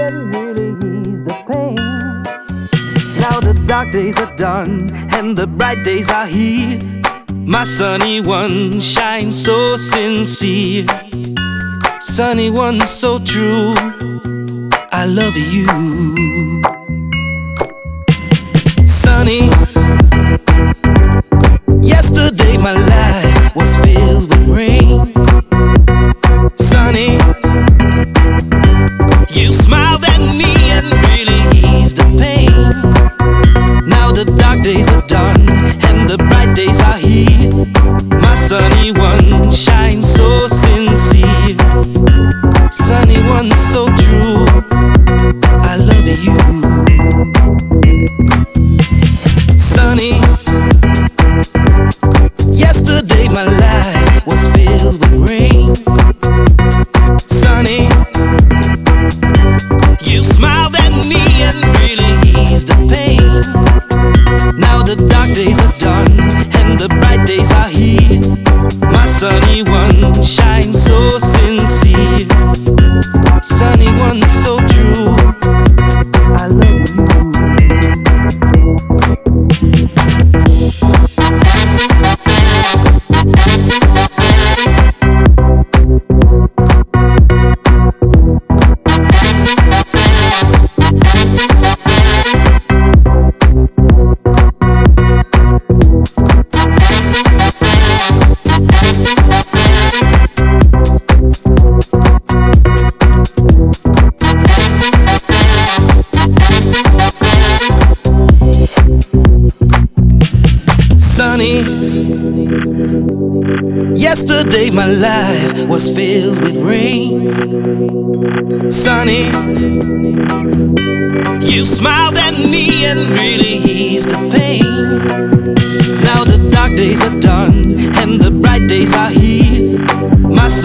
and really ease the pain. Now the dark days are done and the bright days are here. My sunny one shines so sincere. Sunny one so true. I love you. Sunny. Yesterday my life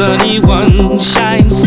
sunny one shines.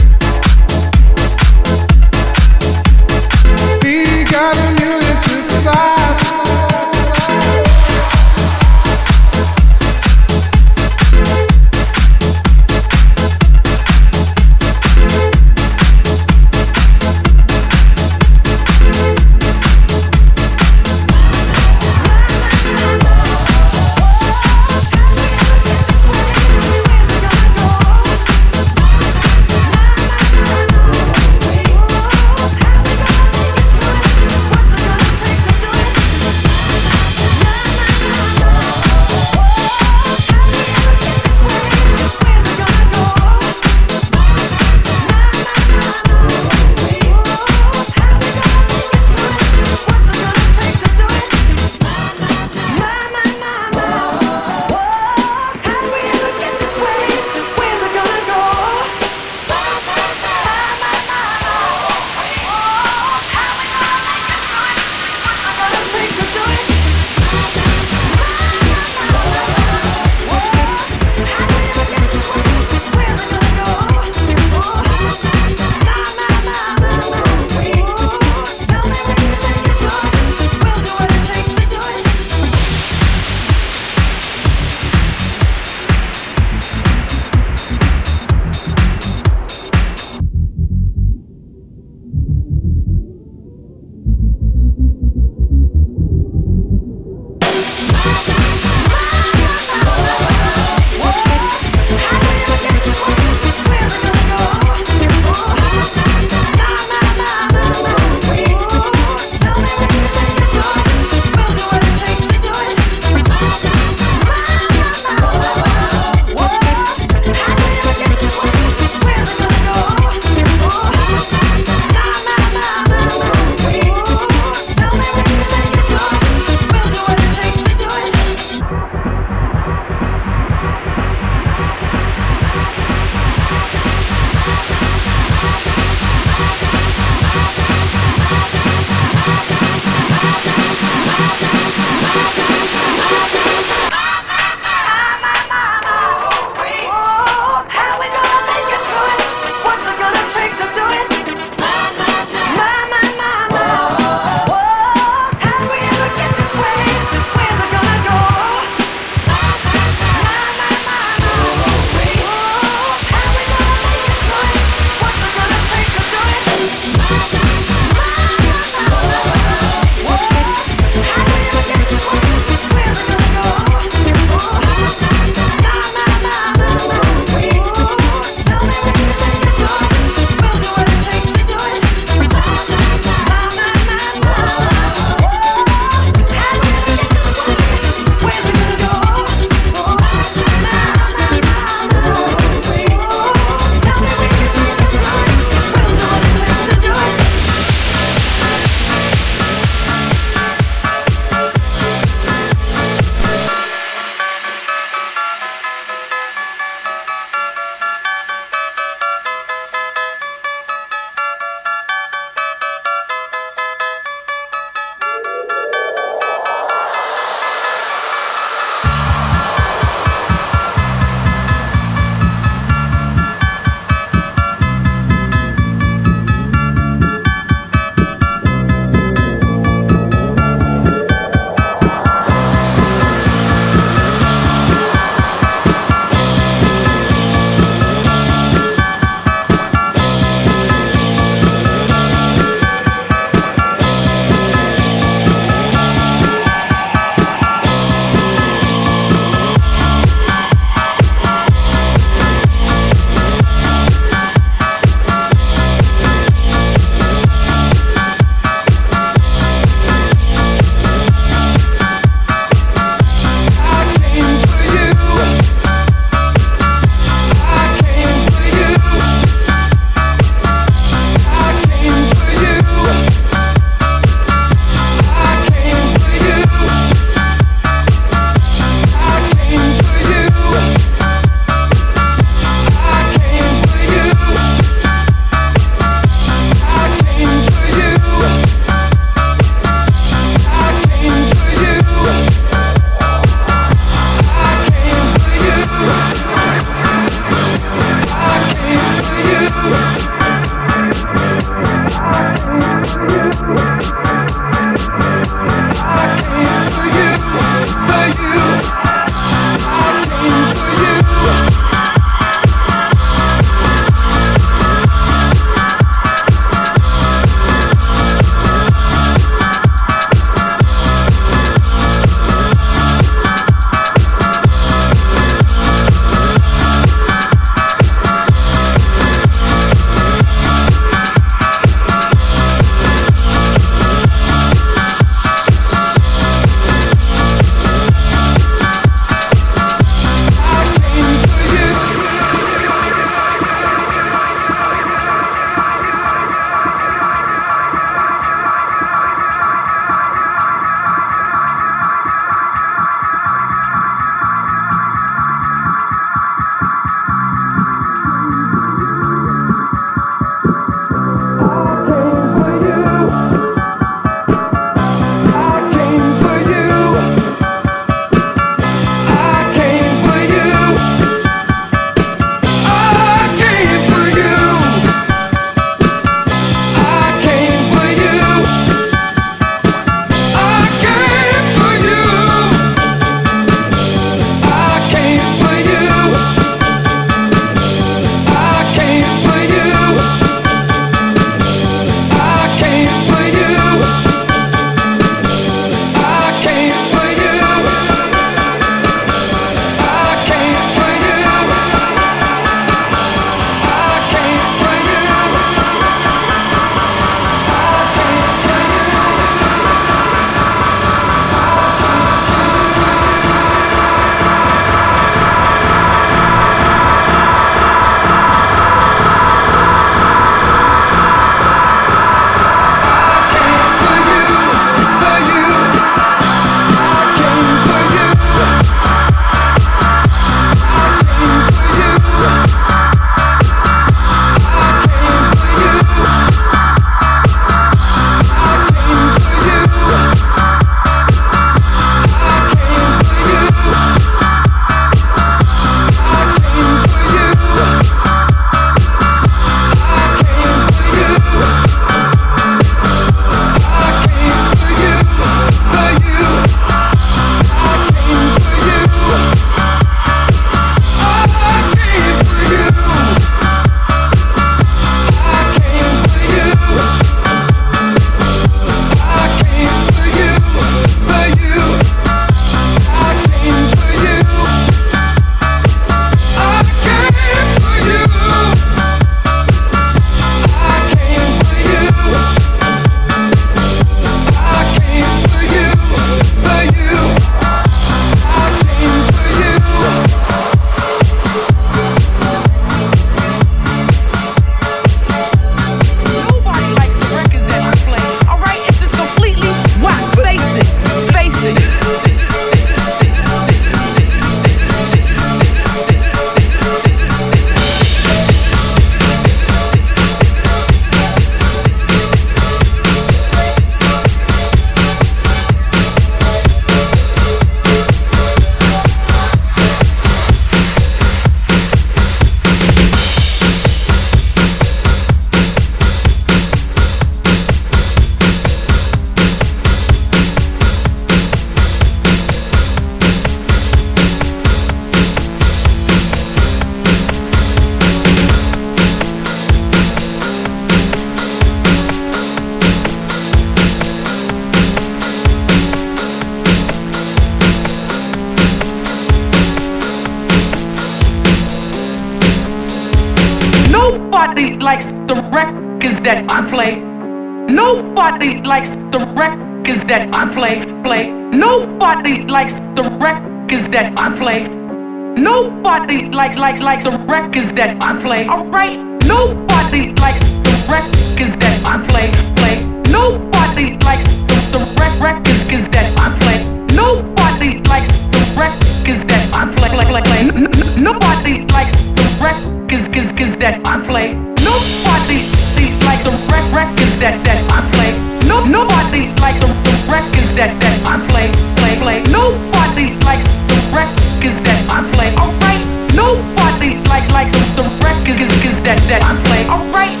Play. Nobody likes the records that I play. Alright. Nobody like the, the records that that I play. Alright,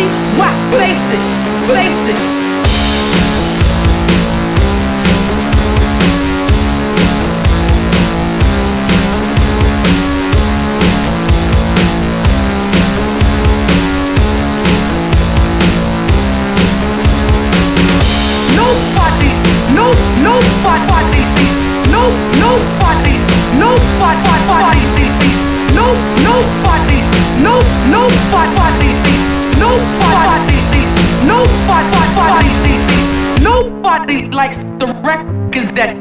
see why places, places.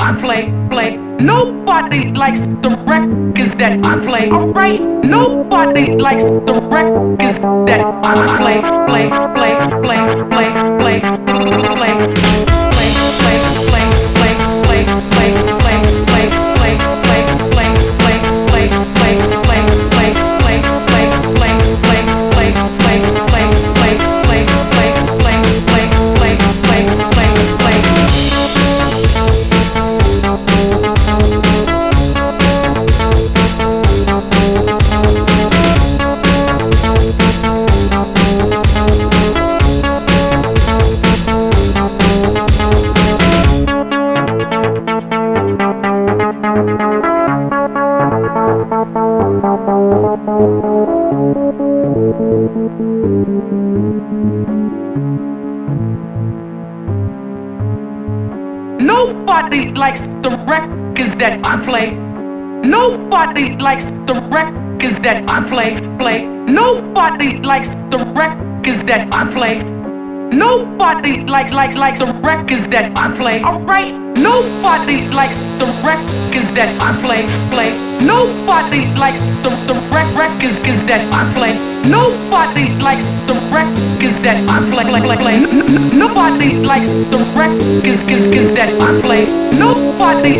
I play, play. Nobody likes the records that I play, alright? Nobody likes the records that I play, play, play, play, play, play, play, play. play. Likes the records that I play. Nobody likes the records that I play, play. Nobody likes the records that I play. Nobody likes likes likes the records that I play. Alright. Nobody likes the records that I play, play. Nobody likes the the rec records that I play. Nobody likes the records that I play, play, play, play. Nobody likes the records that I play. Nobody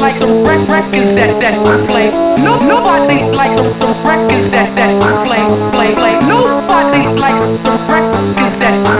likes the rec records that that I play. No, nobody likes the the records that that I play, play, play. Nobody likes the records that I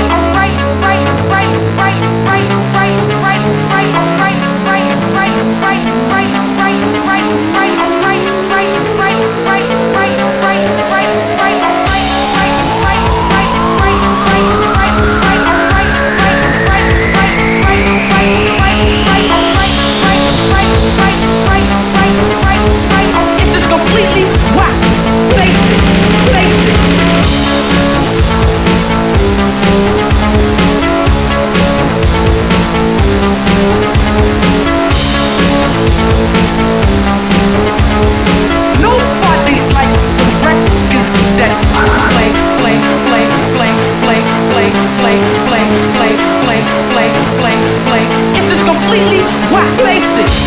completely white faces.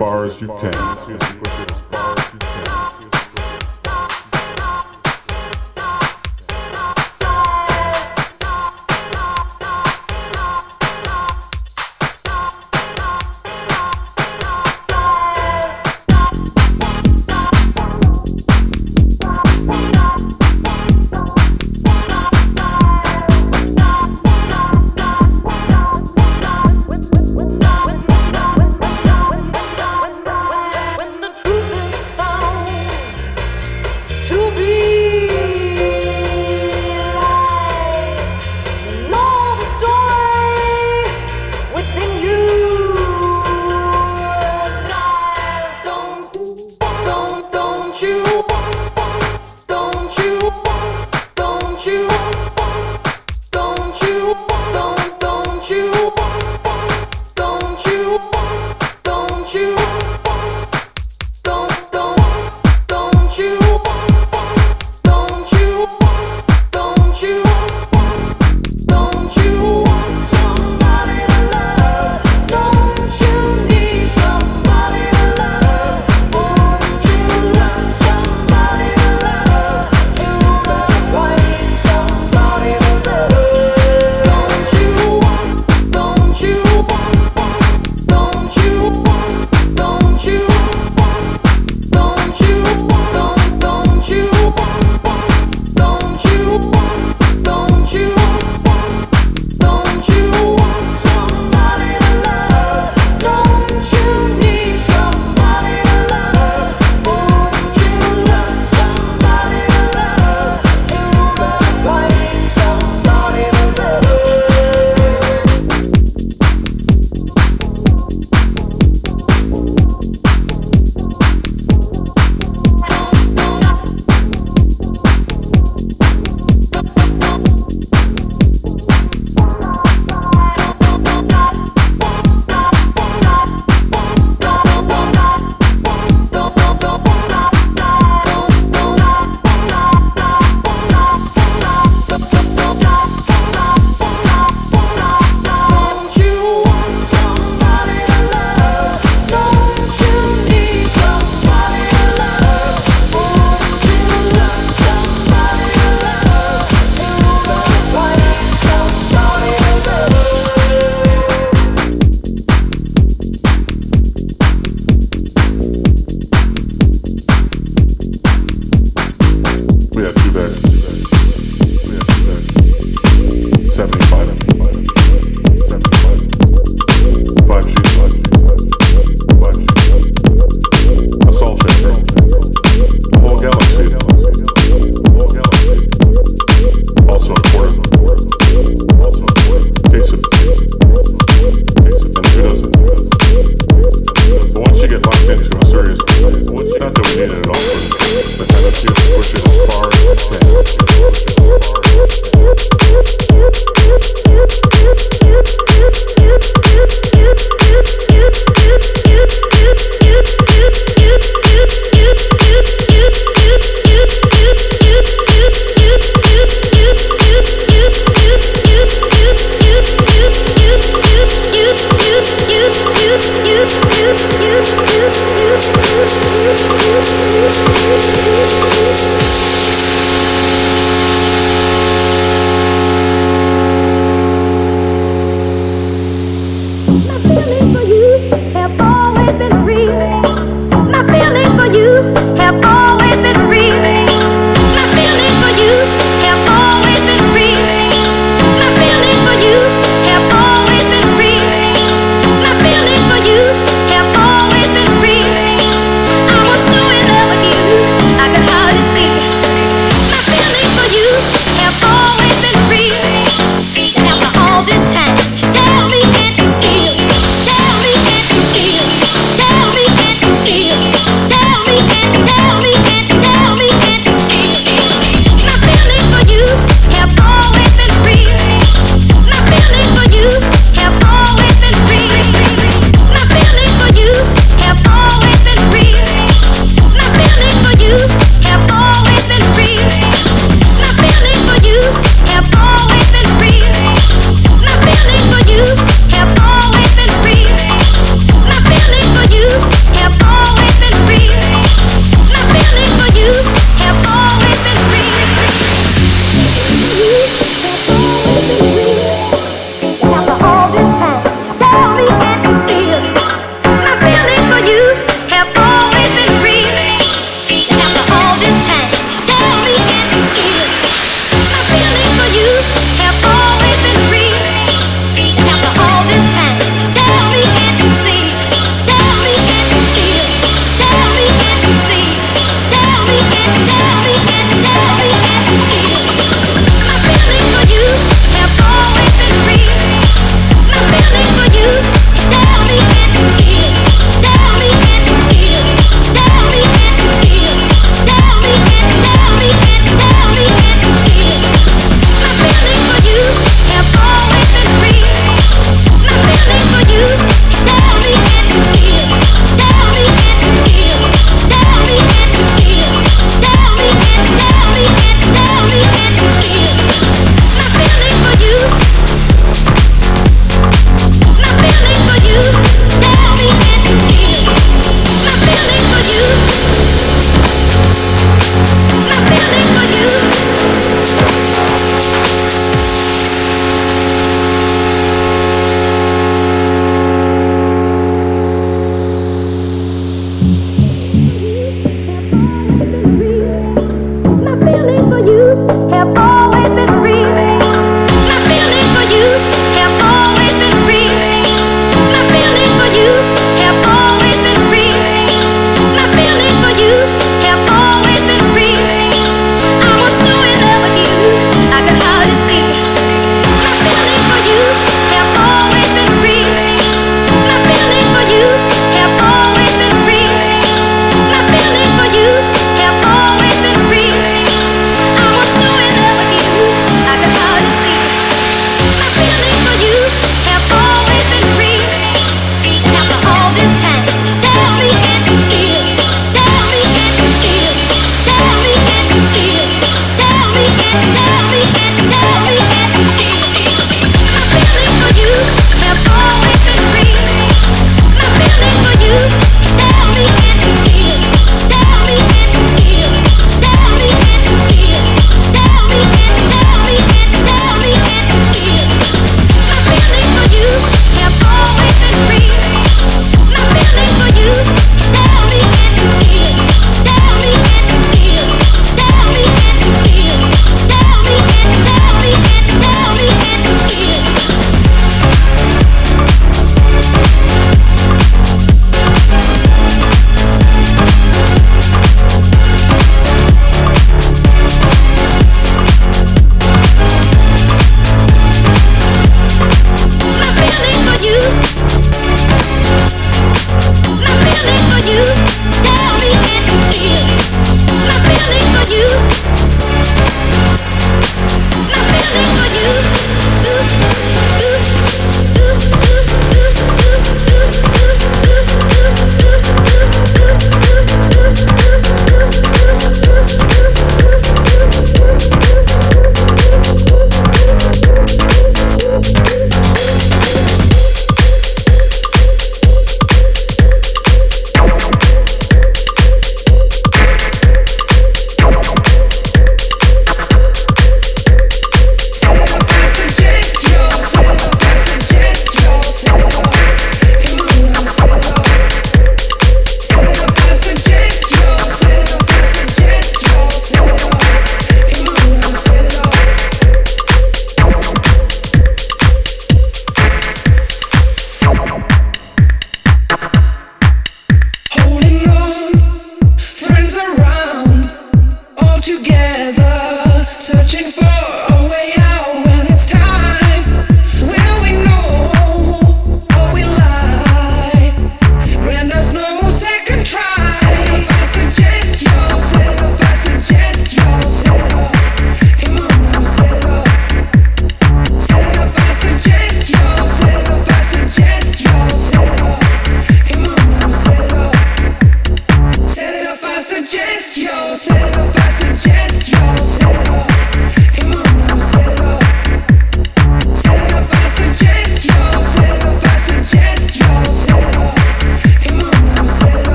Far as you can. tivesse